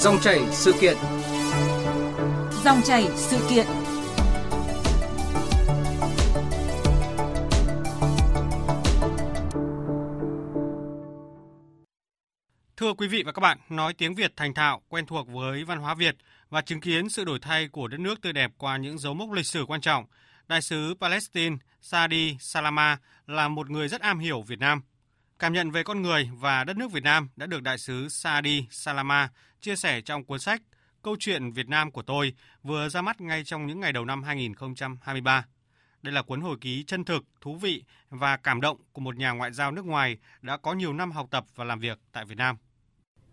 Dòng chảy sự kiện. Dòng chảy sự kiện. Thưa quý vị và các bạn, nói tiếng Việt thành thạo, quen thuộc với văn hóa Việt và chứng kiến sự đổi thay của đất nước tươi đẹp qua những dấu mốc lịch sử quan trọng, đại sứ Palestine Sadi Salama là một người rất am hiểu Việt Nam. Cảm nhận về con người và đất nước Việt Nam đã được đại sứ Sadi Salama chia sẻ trong cuốn sách Câu chuyện Việt Nam của tôi vừa ra mắt ngay trong những ngày đầu năm 2023. Đây là cuốn hồi ký chân thực, thú vị và cảm động của một nhà ngoại giao nước ngoài đã có nhiều năm học tập và làm việc tại Việt Nam.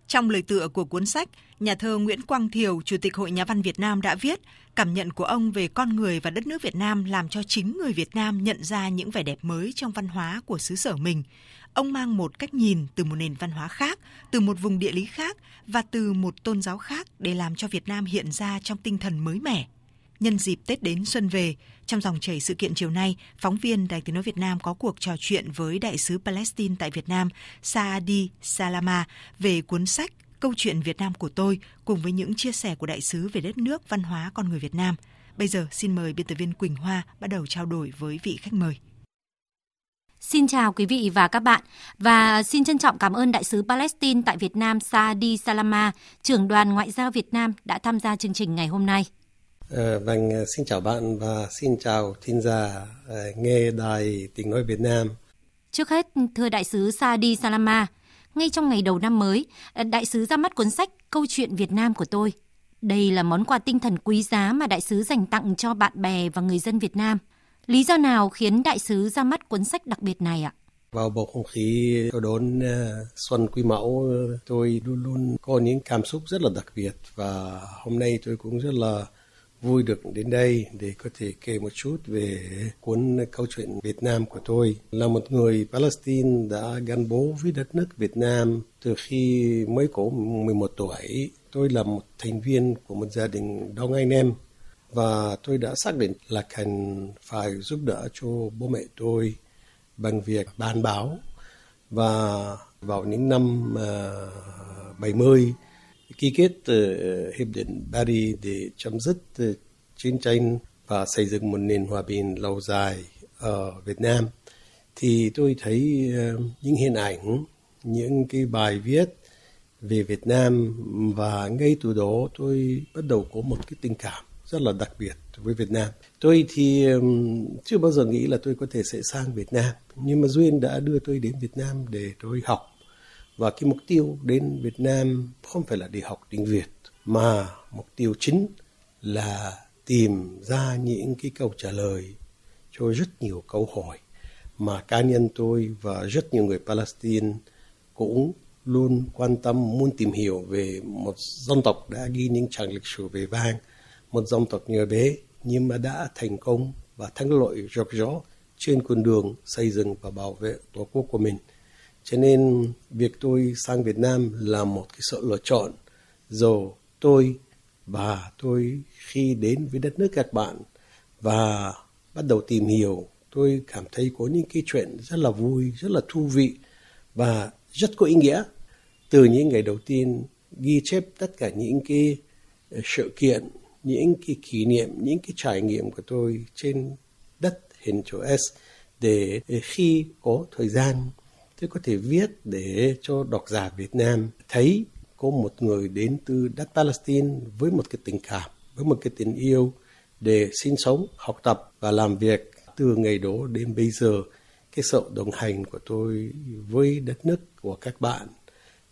Trong lời tựa của cuốn sách, nhà thơ Nguyễn Quang Thiều, Chủ tịch Hội Nhà văn Việt Nam đã viết cảm nhận của ông về con người và đất nước Việt Nam làm cho chính người Việt Nam nhận ra những vẻ đẹp mới trong văn hóa của xứ sở mình. Ông mang một cách nhìn từ một nền văn hóa khác, từ một vùng địa lý khác và từ một tôn giáo khác để làm cho Việt Nam hiện ra trong tinh thần mới mẻ. Nhân dịp Tết đến xuân về, trong dòng chảy sự kiện chiều nay, phóng viên Đài Tiếng Nói Việt Nam có cuộc trò chuyện với Đại sứ Palestine tại Việt Nam Saadi Salama về cuốn sách Câu chuyện Việt Nam của tôi cùng với những chia sẻ của đại sứ về đất nước, văn hóa con người Việt Nam. Bây giờ xin mời biên tập viên Quỳnh Hoa bắt đầu trao đổi với vị khách mời. Xin chào quý vị và các bạn và xin trân trọng cảm ơn Đại sứ Palestine tại Việt Nam Saadi Salama, trưởng đoàn ngoại giao Việt Nam đã tham gia chương trình ngày hôm nay. À, vâng, xin chào bạn và xin chào thính giả uh, nghe đài tiếng nói Việt Nam. Trước hết, thưa Đại sứ Saadi Salama, ngay trong ngày đầu năm mới, ờ, Đại sứ ra mắt cuốn sách Câu chuyện Việt Nam của tôi. Đây là món quà tinh thần quý giá mà Đại sứ dành tặng cho bạn bè và người dân Việt Nam. Lý do nào khiến Đại sứ ra mắt cuốn sách đặc biệt này ạ? Vào bầu không khí đón ờ, Xuân Quý Mão, ờ, tôi luôn luôn có những cảm xúc rất là đặc biệt và hôm nay tôi cũng rất là vui được đến đây để có thể kể một chút về cuốn câu chuyện Việt Nam của tôi. Là một người Palestine đã gắn bó với đất nước Việt Nam từ khi mới có 11 tuổi. Tôi là một thành viên của một gia đình đông anh em và tôi đã xác định là cần phải giúp đỡ cho bố mẹ tôi bằng việc bàn báo. Và vào những năm ờ, uh, 70 ký kết uh, hiệp định Paris để chấm dứt uh, chiến tranh và xây dựng một nền hòa bình lâu dài ở Việt Nam thì tôi thấy uh, những hình ảnh những cái bài viết về Việt Nam và ngay từ đó tôi bắt đầu có một cái tình cảm rất là đặc biệt với Việt Nam. Tôi thì um, chưa bao giờ nghĩ là tôi có thể sẽ sang Việt Nam, nhưng mà duyên đã đưa tôi đến Việt Nam để tôi học. Và cái mục tiêu đến Việt Nam không phải là để học tiếng Việt mà mục tiêu chính là tìm ra những cái câu trả lời cho rất nhiều câu hỏi mà cá nhân tôi và rất nhiều người Palestine cũng luôn quan tâm muốn tìm hiểu về một dân tộc đã ghi những trang lịch sử về vang một dòng tộc nhỏ bé nhưng mà đã thành công và thắng lợi rực rỡ trên con đường xây dựng và bảo vệ tổ quốc của mình. Cho nên việc tôi sang Việt Nam là một cái sự lựa chọn. Dù tôi và tôi khi đến với đất nước các bạn và bắt đầu tìm hiểu, tôi cảm thấy có những cái chuyện rất là vui, rất là thú vị và rất có ý nghĩa. Từ những ngày đầu tiên ghi chép tất cả những cái sự kiện, những cái kỷ niệm, những cái trải nghiệm của tôi trên đất hình chữ S để khi có thời gian tôi có thể viết để cho độc giả Việt Nam thấy có một người đến từ đất Palestine với một cái tình cảm, với một cái tình yêu để sinh sống, học tập và làm việc từ ngày đó đến bây giờ. Cái sự đồng hành của tôi với đất nước của các bạn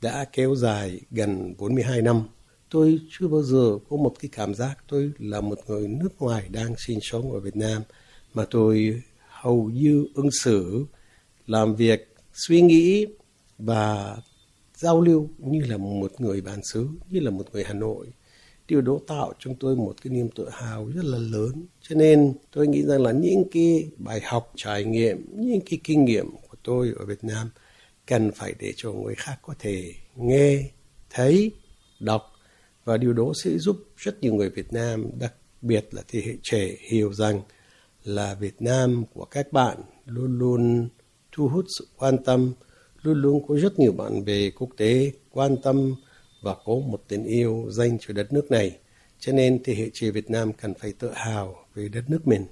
đã kéo dài gần 42 năm. Tôi chưa bao giờ có một cái cảm giác tôi là một người nước ngoài đang sinh sống ở Việt Nam mà tôi hầu như ứng xử, làm việc suy nghĩ và giao lưu như là một người bản xứ, như là một người Hà Nội. Điều đó tạo trong tôi một cái niềm tự hào rất là lớn. Cho nên tôi nghĩ rằng là những cái bài học, trải nghiệm, những cái kinh nghiệm của tôi ở Việt Nam cần phải để cho người khác có thể nghe, thấy, đọc và điều đó sẽ giúp rất nhiều người Việt Nam, đặc biệt là thế hệ trẻ hiểu rằng là Việt Nam của các bạn luôn luôn thu hút sự quan tâm, luôn luôn có rất nhiều bạn bè quốc tế quan tâm và có một tình yêu dành cho đất nước này. Cho nên thế hệ trẻ Việt Nam cần phải tự hào về đất nước mình,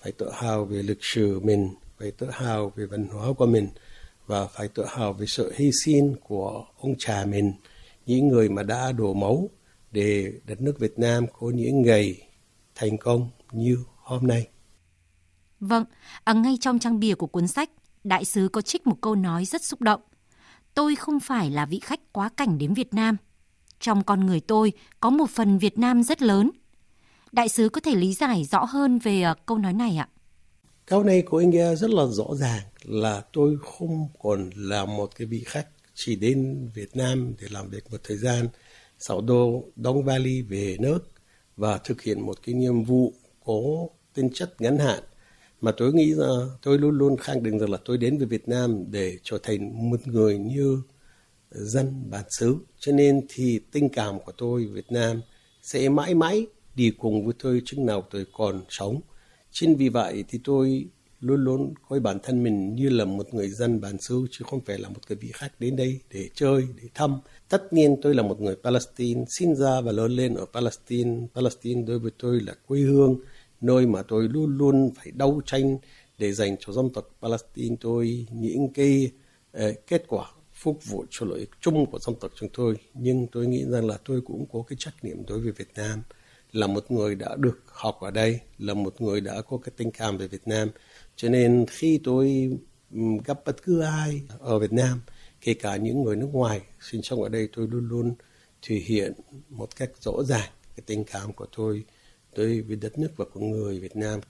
phải tự hào về lịch sử mình, phải tự hào về văn hóa của mình và phải tự hào về sự hy sinh của ông cha mình, những người mà đã đổ máu để đất nước Việt Nam có những ngày thành công như hôm nay. Vâng, à, ngay trong trang bìa của cuốn sách, đại sứ có trích một câu nói rất xúc động. Tôi không phải là vị khách quá cảnh đến Việt Nam. Trong con người tôi có một phần Việt Nam rất lớn. Đại sứ có thể lý giải rõ hơn về uh, câu nói này ạ? Câu này của anh nghe rất là rõ ràng là tôi không còn là một cái vị khách chỉ đến Việt Nam để làm việc một thời gian, sau đó đóng vali về nước và thực hiện một cái nhiệm vụ có tính chất ngắn hạn. Mà tôi nghĩ là tôi luôn luôn khẳng định rằng là tôi đến với Việt Nam để trở thành một người như dân bản xứ. Cho nên thì tình cảm của tôi Việt Nam sẽ mãi mãi đi cùng với tôi chừng nào tôi còn sống. Chính vì vậy thì tôi luôn luôn coi bản thân mình như là một người dân bản xứ chứ không phải là một cái vị khách đến đây để chơi để thăm. Tất nhiên tôi là một người Palestine sinh ra và lớn lên ở Palestine. Palestine đối với tôi là quê hương nơi mà tôi luôn luôn phải đấu tranh để dành cho dân tộc Palestine. Tôi những cái uh, kết quả phục vụ cho lợi ích chung của dân tộc chúng tôi. Nhưng tôi nghĩ rằng là tôi cũng có cái trách nhiệm đối với Việt Nam. Là một người đã được học ở đây là một người đã có cái tình cảm về Việt Nam cho nên khi tôi gặp bất cứ ai ở Việt Nam, kể cả những người nước ngoài sinh sống ở đây, tôi luôn luôn thể hiện một cách rõ ràng cái tình cảm của tôi đối với đất nước và con người Việt Nam.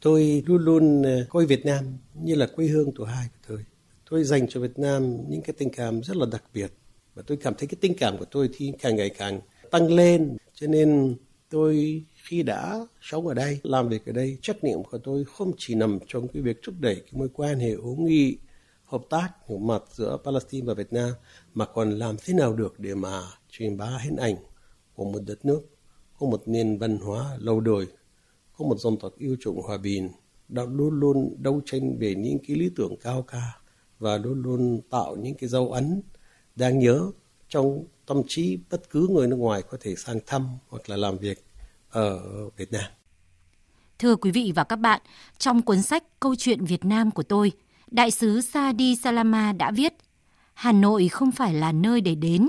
Tôi luôn luôn ờ, coi Việt Nam như là quê hương thứ hai của tôi. Tôi dành cho Việt Nam những cái tình cảm rất là đặc biệt và tôi cảm thấy cái tình cảm của tôi thì càng ngày càng tăng lên. Cho nên tôi khi đã sống ở đây, làm việc ở đây, trách nhiệm của tôi không chỉ nằm trong cái việc thúc đẩy cái mối quan hệ hữu nghị, hợp tác hiểu mặt giữa Palestine và Việt Nam, mà còn làm thế nào được để mà truyền bá hình ảnh của một đất nước có một nền văn hóa lâu đời, có một dân tộc yêu chuộng hòa bình, đã luôn luôn đấu tranh về những cái lý tưởng cao ca và luôn luôn tạo những cái dấu ấn đáng nhớ trong tâm trí bất cứ người nước ngoài có thể sang thăm hoặc là làm việc ở Việt Nam. Thưa quý vị và các bạn, trong cuốn sách Câu chuyện Việt Nam của tôi, Đại sứ Sadi Salama đã viết Hà Nội không phải là nơi để đến,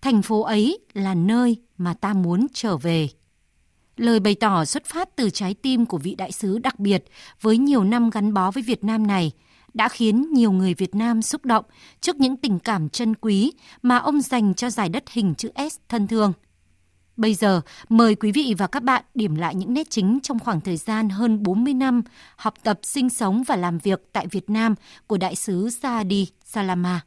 thành phố ấy là nơi mà ta muốn trở về. Lời bày tỏ xuất phát từ trái tim của vị đại sứ đặc biệt với nhiều năm gắn bó với Việt Nam này đã khiến nhiều người Việt Nam xúc động trước những tình cảm chân quý mà ông dành cho giải đất hình chữ S thân thương. Bây giờ, mời quý vị và các bạn điểm lại những nét chính trong khoảng thời gian hơn 40 năm học tập, sinh sống và làm việc tại Việt Nam của đại sứ Saadi Salama.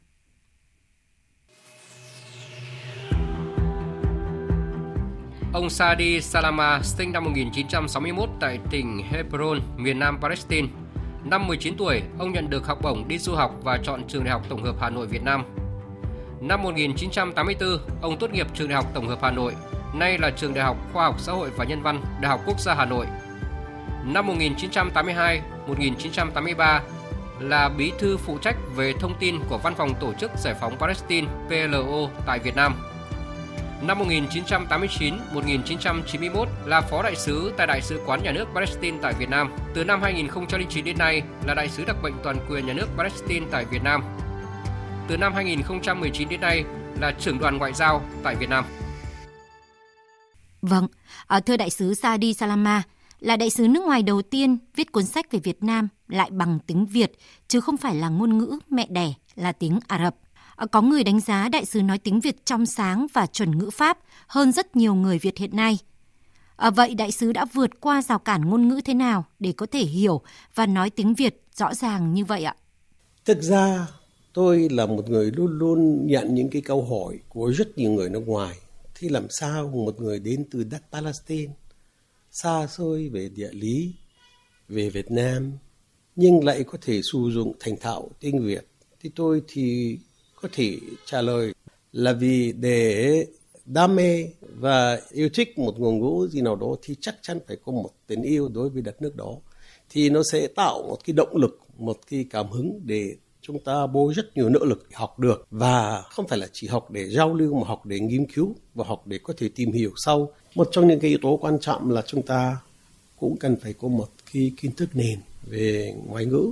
Ông Saadi Salama sinh năm 1961 tại tỉnh Hebron, miền Nam Palestine. Năm 19 tuổi, ông nhận được học bổng đi du học và chọn trường Đại học Tổng hợp Hà Nội Việt Nam. Năm 1984, ông tốt nghiệp trường Đại học Tổng hợp Hà Nội, nay là trường Đại học Khoa học Xã hội và Nhân văn, Đại học Quốc gia Hà Nội. Năm 1982-1983 là bí thư phụ trách về thông tin của Văn phòng Tổ chức Giải phóng Palestine PLO tại Việt Nam. Năm 1989-1991 là phó đại sứ tại Đại sứ quán nhà nước Palestine tại Việt Nam. Từ năm 2009 đến nay là đại sứ đặc mệnh toàn quyền nhà nước Palestine tại Việt Nam. Từ năm 2019 đến nay là trưởng đoàn ngoại giao tại Việt Nam. Vâng, à, thưa đại sứ Sadi Salama, là đại sứ nước ngoài đầu tiên viết cuốn sách về Việt Nam lại bằng tiếng Việt, chứ không phải là ngôn ngữ mẹ đẻ là tiếng Ả Rập. Ờ, có người đánh giá đại sứ nói tiếng Việt trong sáng và chuẩn ngữ Pháp hơn rất nhiều người Việt hiện nay. À, vậy đại sứ đã vượt qua rào cản ngôn ngữ thế nào để có thể hiểu và nói tiếng Việt rõ ràng như vậy ạ? Thực ra tôi là một người luôn luôn nhận những cái câu hỏi của rất nhiều người nước ngoài. Thì làm sao một người đến từ đất Palestine, xa xôi về địa lý, về Việt Nam, nhưng lại có thể sử dụng thành thạo tiếng Việt. Thì tôi thì có thể trả lời là vì để đam mê và yêu thích một ngôn ngữ gì nào đó thì chắc chắn phải có một tình yêu đối với đất nước đó thì nó sẽ tạo một cái động lực một cái cảm hứng để chúng ta bố rất nhiều nỗ lực học được và không phải là chỉ học để giao lưu mà học để nghiên cứu và học để có thể tìm hiểu sâu. Một trong những cái yếu tố quan trọng là chúng ta cũng cần phải có một cái kiến thức nền về ngoại ngữ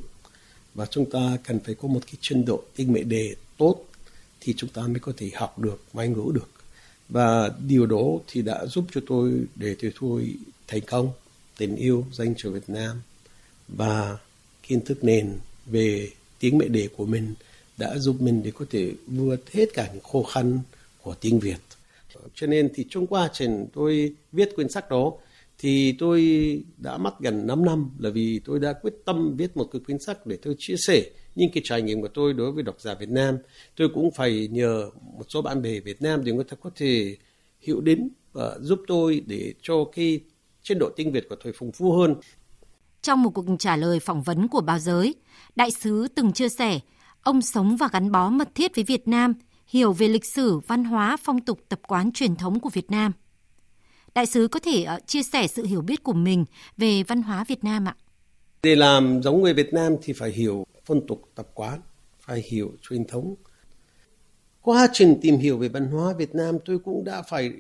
và chúng ta cần phải có một cái trình độ tinh mệ đề tốt thì chúng ta mới có thể học được ngoại ngữ được và điều đó thì đã giúp cho tôi để tôi thôi thành công, tình yêu dành cho Việt Nam và kiến thức nền về tiếng mẹ đẻ của mình đã giúp mình để có thể vượt hết cả những khó khăn của tiếng Việt. Cho nên thì trong quá trình tôi viết quyển sách đó, thì tôi đã mất gần 5 năm là vì tôi đã quyết tâm viết một cái quyển sách để tôi chia sẻ những cái trải nghiệm của tôi đối với độc giả Việt Nam. Tôi cũng phải nhờ một số bạn bè Việt Nam để người ta có thể hiểu đến và giúp tôi để cho cái chế độ tiếng Việt của tôi phong phú hơn. Trong một cuộc trả lời phỏng vấn của báo giới, đại sứ từng chia sẻ, ông sống và gắn bó mật thiết với Việt Nam, hiểu về lịch sử, văn hóa, phong tục, tập quán truyền thống của Việt Nam. Đại sứ có thể ờ, chia sẻ sự hiểu biết của mình về văn hóa Việt Nam ạ? Để làm giống người Việt Nam thì phải hiểu phong tục tập quán, phải hiểu truyền thống. Quá trình tìm hiểu về văn hóa Việt Nam tôi cũng đã phải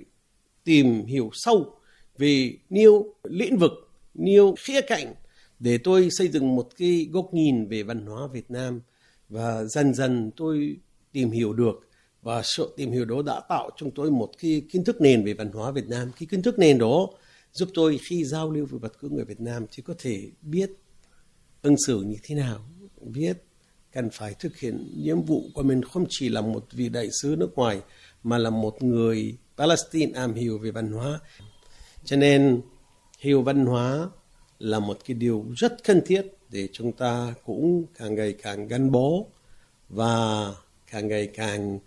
tìm hiểu sâu về nhiều lĩnh vực, nhiều khía cạnh để tôi xây dựng một cái góc nhìn về văn hóa Việt Nam và dần dần tôi tìm hiểu được và sự tìm hiểu đó đã tạo trong tôi một cái kiến thức nền về văn hóa Việt Nam. Cái kiến thức nền đó giúp tôi khi giao lưu với bất cứ người Việt Nam thì có thể biết ứng xử như thế nào, biết cần phải thực hiện nhiệm vụ của mình không chỉ là một vị đại sứ nước ngoài mà là một người Palestine am hiểu về văn hóa. Cho nên hiểu văn hóa là một cái điều rất cần thiết để chúng ta cũng càng ngày càng gắn bó và càng ngày càng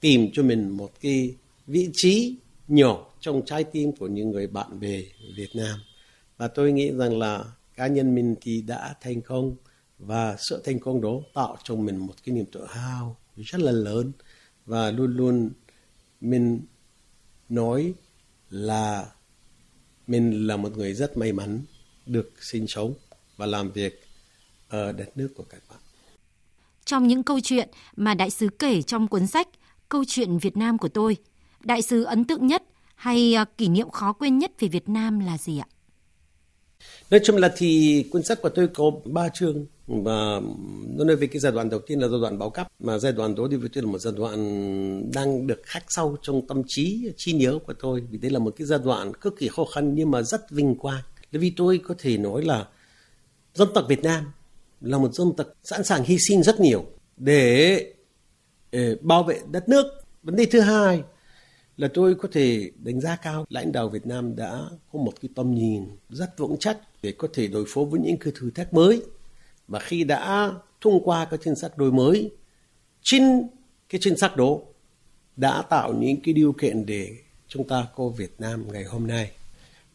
tìm cho mình một cái vị trí nhỏ trong trái tim của những người bạn bè Việt Nam. Và tôi nghĩ rằng là cá nhân mình thì đã thành công và sự thành công đó tạo cho mình một cái niềm tự hào rất là lớn và luôn luôn mình nói là mình là một người rất may mắn được sinh sống và làm việc ở đất nước của các bạn. Trong những câu chuyện mà đại sứ kể trong cuốn sách Câu chuyện Việt Nam của tôi, đại sứ ấn tượng nhất hay à, kỷ niệm khó quên nhất về Việt Nam là gì ạ? Nói chung là thì cuốn sách của tôi có ba chương và nó nói về cái giai đoạn đầu tiên là giai đoạn báo cấp mà giai đoạn đó thì với tôi là một giai đoạn đang được khắc sâu trong tâm trí trí nhớ của tôi. Vì đây là một cái giai đoạn cực kỳ khó khăn nhưng mà rất vinh quang. Vì tôi có thể nói là dân tộc Việt Nam là một dân tộc sẵn sàng hy sinh rất nhiều để, để bảo vệ đất nước. Vấn đề thứ hai là tôi có thể đánh giá cao lãnh đạo Việt Nam đã có một cái tầm nhìn rất vững chắc để có thể đối phó với những cái thử thách mới và khi đã thông qua các chính sách đổi mới, chính cái chính sách đó đã tạo những cái điều kiện để chúng ta có Việt Nam ngày hôm nay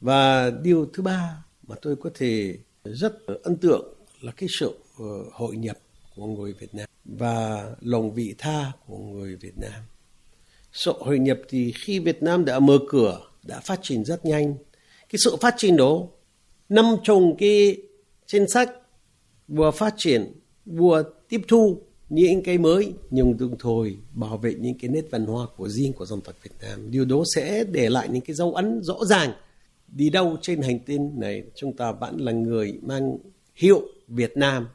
và điều thứ ba mà tôi có thể rất ấn tượng là cái sự ờ, hội nhập của người Việt Nam và lòng vị tha của người Việt Nam. Sự hội nhập thì khi Việt Nam đã mở cửa, đã phát triển rất nhanh. Cái sự phát triển đó nằm trong cái chính sách vừa phát triển vừa tiếp thu những cái mới nhưng đồng thời bảo vệ những cái nét văn hóa của riêng của dân tộc Việt Nam. Điều đó sẽ để lại những cái dấu ấn rõ ràng. Đi đâu trên hành tinh này chúng ta vẫn là người mang hiệu Việt Nam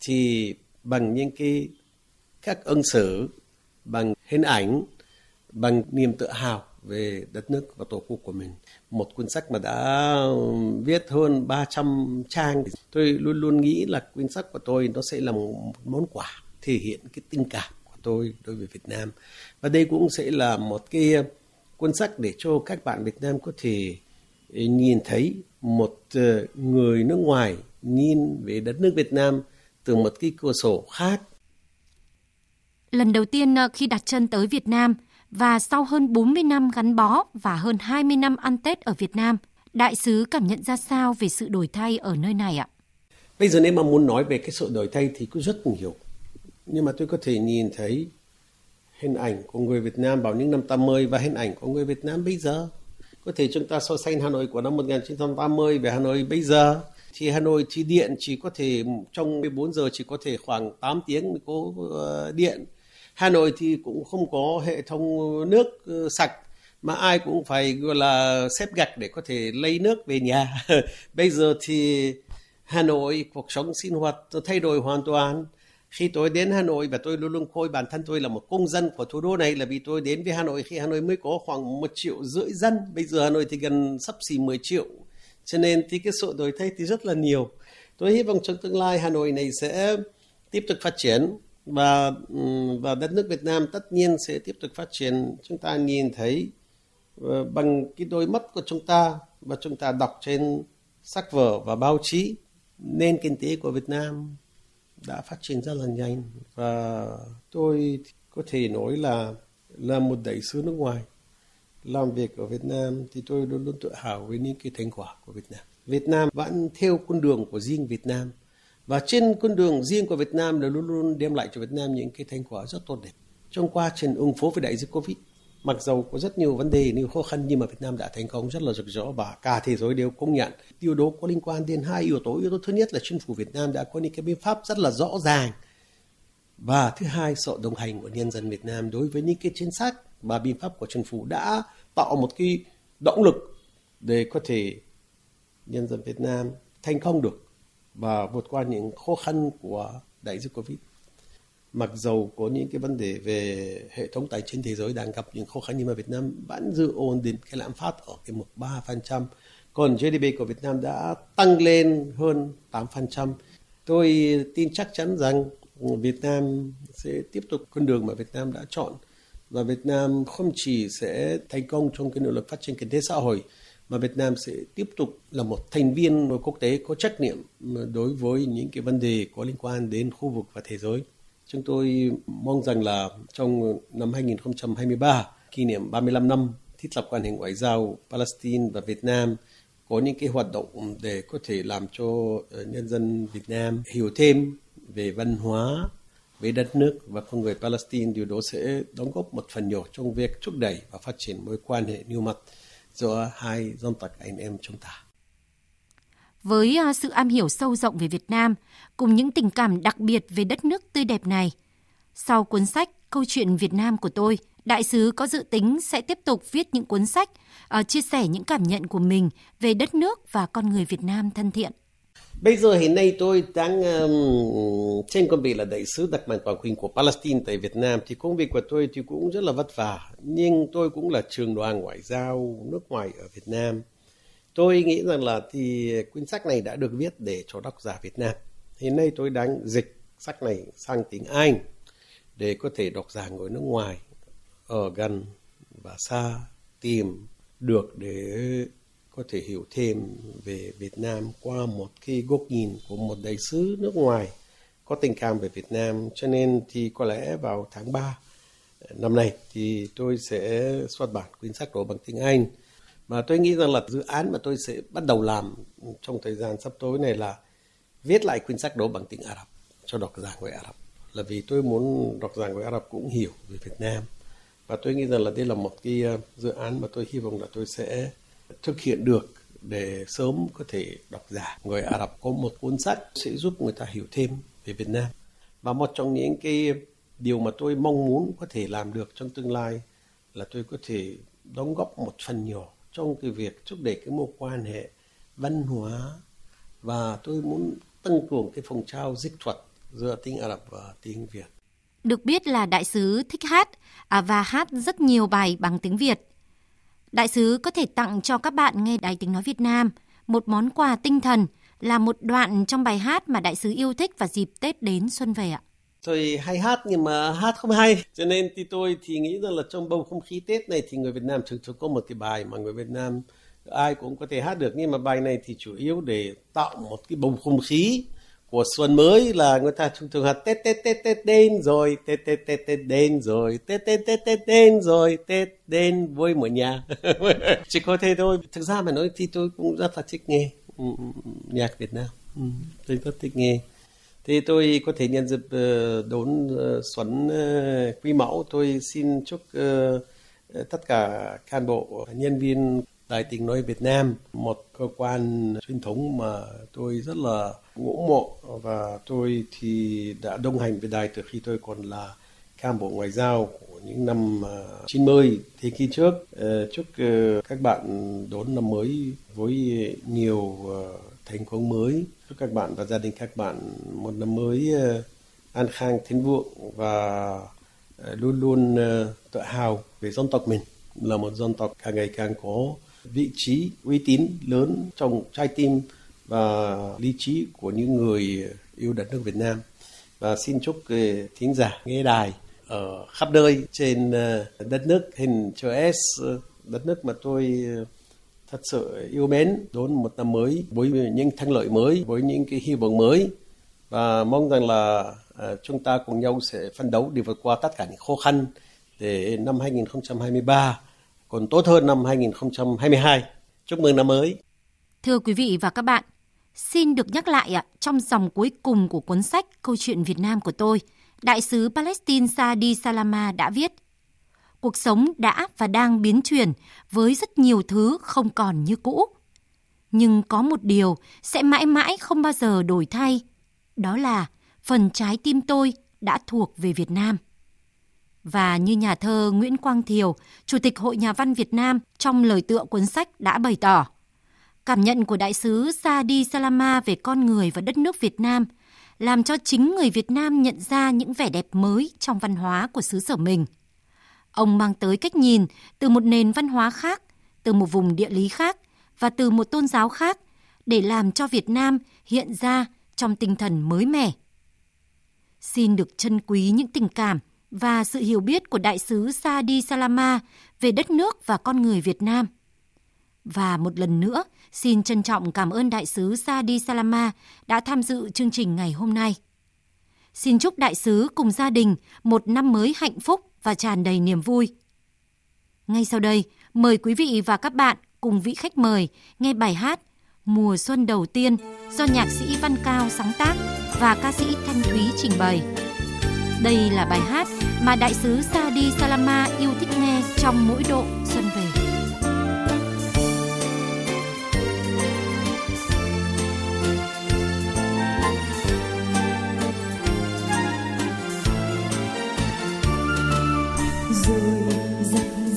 thì bằng những cái các ứng xử, bằng hình ảnh, bằng niềm tự hào về đất nước và tổ quốc của mình. Một cuốn sách mà đã ừ, viết hơn 300 trang thì tôi luôn luôn nghĩ là cuốn sách của tôi nó sẽ là một món quà thể hiện cái tình cảm của tôi đối với Việt Nam. Và đây cũng sẽ là một cái cuốn sách để cho các bạn Việt Nam có thể ừ, nhìn thấy một ờ, người nước ngoài nhìn về đất nước Việt Nam từ một cái cửa sổ khác. Lần đầu tiên ờ, khi đặt chân tới Việt Nam và sau hơn 40 năm gắn bó và hơn 20 năm ăn Tết ở Việt Nam, đại sứ cảm nhận ra sao về sự đổi thay ở nơi này ạ? Bây giờ nếu mà muốn nói về cái sự đổi thay thì cũng rất nhiều. Nhưng mà tôi có thể nhìn thấy hình ảnh của người Việt Nam vào những năm 80 và hình ảnh của người Việt Nam bây giờ. Có thể chúng ta so sánh Hà Nội của năm 1980 về Hà Nội bây giờ thì Hà Nội thì điện chỉ có thể trong 14 giờ chỉ có thể khoảng 8 tiếng mới có ờ, điện. Hà Nội thì cũng không có hệ thống nước ờ, sạch, mà ai cũng phải, gọi là, xếp gạch để có thể lấy nước về nhà. Bây giờ thì Hà Nội cuộc sống sinh hoạt thay đổi hoàn toàn. Khi tôi đến Hà Nội và tôi luôn luôn coi bản thân tôi là một công dân của thủ đô này là vì tôi đến với Hà Nội khi Hà Nội mới có khoảng một triệu rưỡi dân. Bây giờ Hà Nội thì gần sắp xỉ 10 triệu. Cho nên thì cái sự đổi thay thì rất là nhiều. Tôi hy vọng trong tương lai Hà Nội này sẽ tiếp tục phát triển và và đất nước Việt Nam tất nhiên sẽ tiếp tục phát triển. Chúng ta nhìn thấy ờ, bằng cái đôi mắt của chúng ta và chúng ta đọc trên sách vở và báo chí, nền kinh tế của Việt Nam đã phát triển rất là nhanh và tôi có thể nói là là một đại sứ nước ngoài làm việc ở Việt Nam thì tôi luôn luôn tự hào với những cái thành quả của Việt Nam. Việt Nam vẫn theo con đường của riêng Việt Nam và trên con đường riêng của Việt Nam là luôn luôn đem lại cho Việt Nam những cái thành quả rất tốt đẹp. Trong quá trình ứng phó với đại dịch Covid, mặc dầu có rất nhiều vấn đề nhiều khó khăn nhưng mà Việt Nam đã thành công rất là rực rỡ và cả thế giới đều công nhận. Điều đó có liên quan đến hai yếu tố. Yếu tố thứ nhất là chính phủ Việt Nam đã có những cái biện pháp rất là rõ ràng. Và thứ hai sự đồng hành của nhân dân Việt Nam đối với những cái chính sách và biện pháp của chính phủ đã tạo một cái động lực để có thể nhân dân Việt Nam thành công được và vượt qua những khó khăn của đại dịch Covid mặc dầu có những cái vấn đề về hệ thống tài chính thế giới đang gặp những khó khăn, nhưng mà Việt Nam vẫn giữ ổn định cái lạm phát ở cái mức 3%. Còn GDP của Việt Nam đã tăng lên hơn 8%. Tôi tin chắc chắn rằng Việt Nam sẽ tiếp tục con đường mà Việt Nam đã chọn và Việt Nam không chỉ sẽ thành công trong cái nỗ lực phát triển kinh tế xã hội mà Việt Nam sẽ tiếp tục là một thành viên quốc tế có trách nhiệm đối với những cái vấn đề có liên quan đến khu vực và thế giới. Chúng tôi mong rằng là trong năm 2023, kỷ niệm 35 năm thiết lập quan hệ ngoại giao Palestine và Việt Nam, có những cái hoạt động để có thể làm cho ờ, nhân dân Việt Nam hiểu thêm về văn hóa, về đất nước và con người Palestine, điều đó sẽ đóng góp một phần nhỏ trong việc thúc đẩy và phát triển mối quan hệ nhiều mặt cho hai dân tộc anh em chúng ta. Với à, sự am hiểu sâu rộng về Việt Nam, cùng những tình cảm đặc biệt về đất nước tươi đẹp này, sau cuốn sách Câu chuyện Việt Nam của tôi, đại sứ có dự tính sẽ tiếp tục viết những cuốn sách, uh, chia sẻ những cảm nhận của mình về đất nước và con người Việt Nam thân thiện. Bây giờ hiện nay tôi đang um, trên công việc là đại sứ đặc mệnh toàn quyền của Palestine tại Việt Nam thì công việc của tôi thì cũng rất là vất vả nhưng tôi cũng là trường đoàn ngoại giao nước ngoài ở Việt Nam Tôi nghĩ rằng là thì quyển sách này đã được viết để cho độc giả Việt Nam. Hiện nay tôi đang dịch sách này sang tiếng Anh để có thể độc giả người nước ngoài ở gần và xa tìm được để có thể hiểu thêm về Việt Nam qua một cái góc nhìn của một đại sứ nước ngoài có tình cảm về Việt Nam. Cho nên thì có lẽ vào tháng 3 ờ, năm nay thì tôi sẽ xuất bản quyển sách đó bằng tiếng Anh. Mà tôi nghĩ rằng là dự án mà tôi sẽ bắt đầu làm trong thời gian sắp tới này là viết lại quyển sách đó bằng tiếng Ả Rập, cho độc giả người Ả Rập. Là vì tôi muốn độc giả người Ả Rập cũng hiểu về Việt Nam. Và tôi nghĩ rằng là đây là một cái ờ, dự án mà tôi hy vọng là tôi sẽ thực hiện được để sớm có thể đọc giả người Ả Rập có một cuốn sách sẽ giúp người ta hiểu thêm về Việt Nam và một trong những cái điều mà tôi mong muốn có thể làm được trong tương lai là tôi có thể đóng góp một phần nhỏ trong cái việc thúc đẩy cái mối quan hệ văn hóa và tôi muốn tăng cường cái phong trào dịch thuật giữa tiếng Ả Rập và tiếng Việt. Được biết là đại sứ thích hát à, và hát rất nhiều bài bằng tiếng Việt. Đại sứ có thể tặng cho các bạn nghe Đài Tiếng Nói Việt Nam một món quà tinh thần là một đoạn trong bài hát mà đại sứ yêu thích vào dịp Tết đến xuân về ạ. Tôi hay hát nhưng mà hát không hay. Cho nên thì tôi thì nghĩ rằng là trong bầu không khí tết này thì người việt nam thường thường có một cái bài mà người việt nam ai cũng có thể hát được. Nhưng mà bài này thì chủ yếu để tạo một cái bầu không khí của xuân mới là người ta thường thường hát tết tết tết tết đến rồi, tết tết tết tết đến rồi, tết tết tết tết đến rồi, tết đến vui mọi nhà. Chỉ có thế thôi. Thực ra mà nói thì tôi cũng rất là thích nghe ừ, ừ, ừ, nhạc Việt Nam. Tôi rất thích nghe. Thì tôi có thể nhân dịp ờ, đón ờ, Xuân ờ, Quý Mão. Tôi xin chúc tất cả cán bộ, nhân viên Đài tiếng nói Việt Nam, một cơ quan truyền thống mà tôi rất là ngưỡng mộ và tôi thì đã đồng hành với đài từ khi tôi còn là cán bộ ngoại giao của những năm à, 90 thế kỷ trước. Ờ, chúc ờ, các bạn đón năm mới với nhiều ờ, thành công mới. Chúc các bạn và gia đình các bạn một năm mới an khang thịnh vượng và luôn luôn tự hào về dân tộc mình là một dân tộc càng ngày càng có vị trí uy tín lớn trong trái tim và lý trí của những người yêu đất nước Việt Nam. Và xin chúc ờ, thính giả nghe đài ở khắp nơi trên ờ, đất nước hình chữ S ờ, đất nước mà tôi thật sự yêu mến, đón một năm mới với những thắng lợi mới, với những cái hy vọng mới. Và mong rằng là chúng ta cùng nhau sẽ phấn đấu để vượt qua tất cả những khó khăn để năm 2023 còn tốt hơn năm 2022. Chúc mừng năm mới. Thưa quý vị và các bạn, xin được nhắc lại ạ, trong dòng cuối cùng của cuốn sách Câu chuyện Việt Nam của tôi, Đại sứ Palestine Sadi Salama đã viết Cuộc sống đã và đang biến chuyển với rất nhiều thứ không còn như cũ. Nhưng có một điều sẽ mãi mãi không bao giờ đổi thay, đó là phần trái tim tôi đã thuộc về Việt Nam. Và như nhà thơ Nguyễn Quang Thiều, Chủ tịch Hội Nhà văn Việt Nam trong lời tựa cuốn sách đã bày tỏ, cảm nhận của đại sứ Sadi Salama về con người và đất nước Việt Nam làm cho chính người Việt Nam nhận ra những vẻ đẹp mới trong văn hóa của xứ sở mình. Ông mang tới cách nhìn từ một nền văn hóa khác, từ một vùng địa lý khác và từ một tôn giáo khác để làm cho Việt Nam hiện ra trong tinh thần mới mẻ. Xin được trân quý những tình cảm và sự hiểu biết của đại sứ Sadi Salama về đất nước và con người Việt Nam. Và một lần nữa, xin trân trọng cảm ơn đại sứ Sadi Salama đã tham dự chương trình ngày hôm nay. Xin chúc đại sứ cùng gia đình một năm mới hạnh phúc và tràn đầy niềm vui. Ngay sau đây, mời quý vị và các bạn cùng vị khách mời nghe bài hát Mùa xuân đầu tiên do nhạc sĩ Văn Cao sáng tác và ca sĩ Thanh Thúy trình bày. Đây là bài hát mà đại sứ Sadi Salama yêu thích nghe trong mỗi độ xuân về. rồi giặc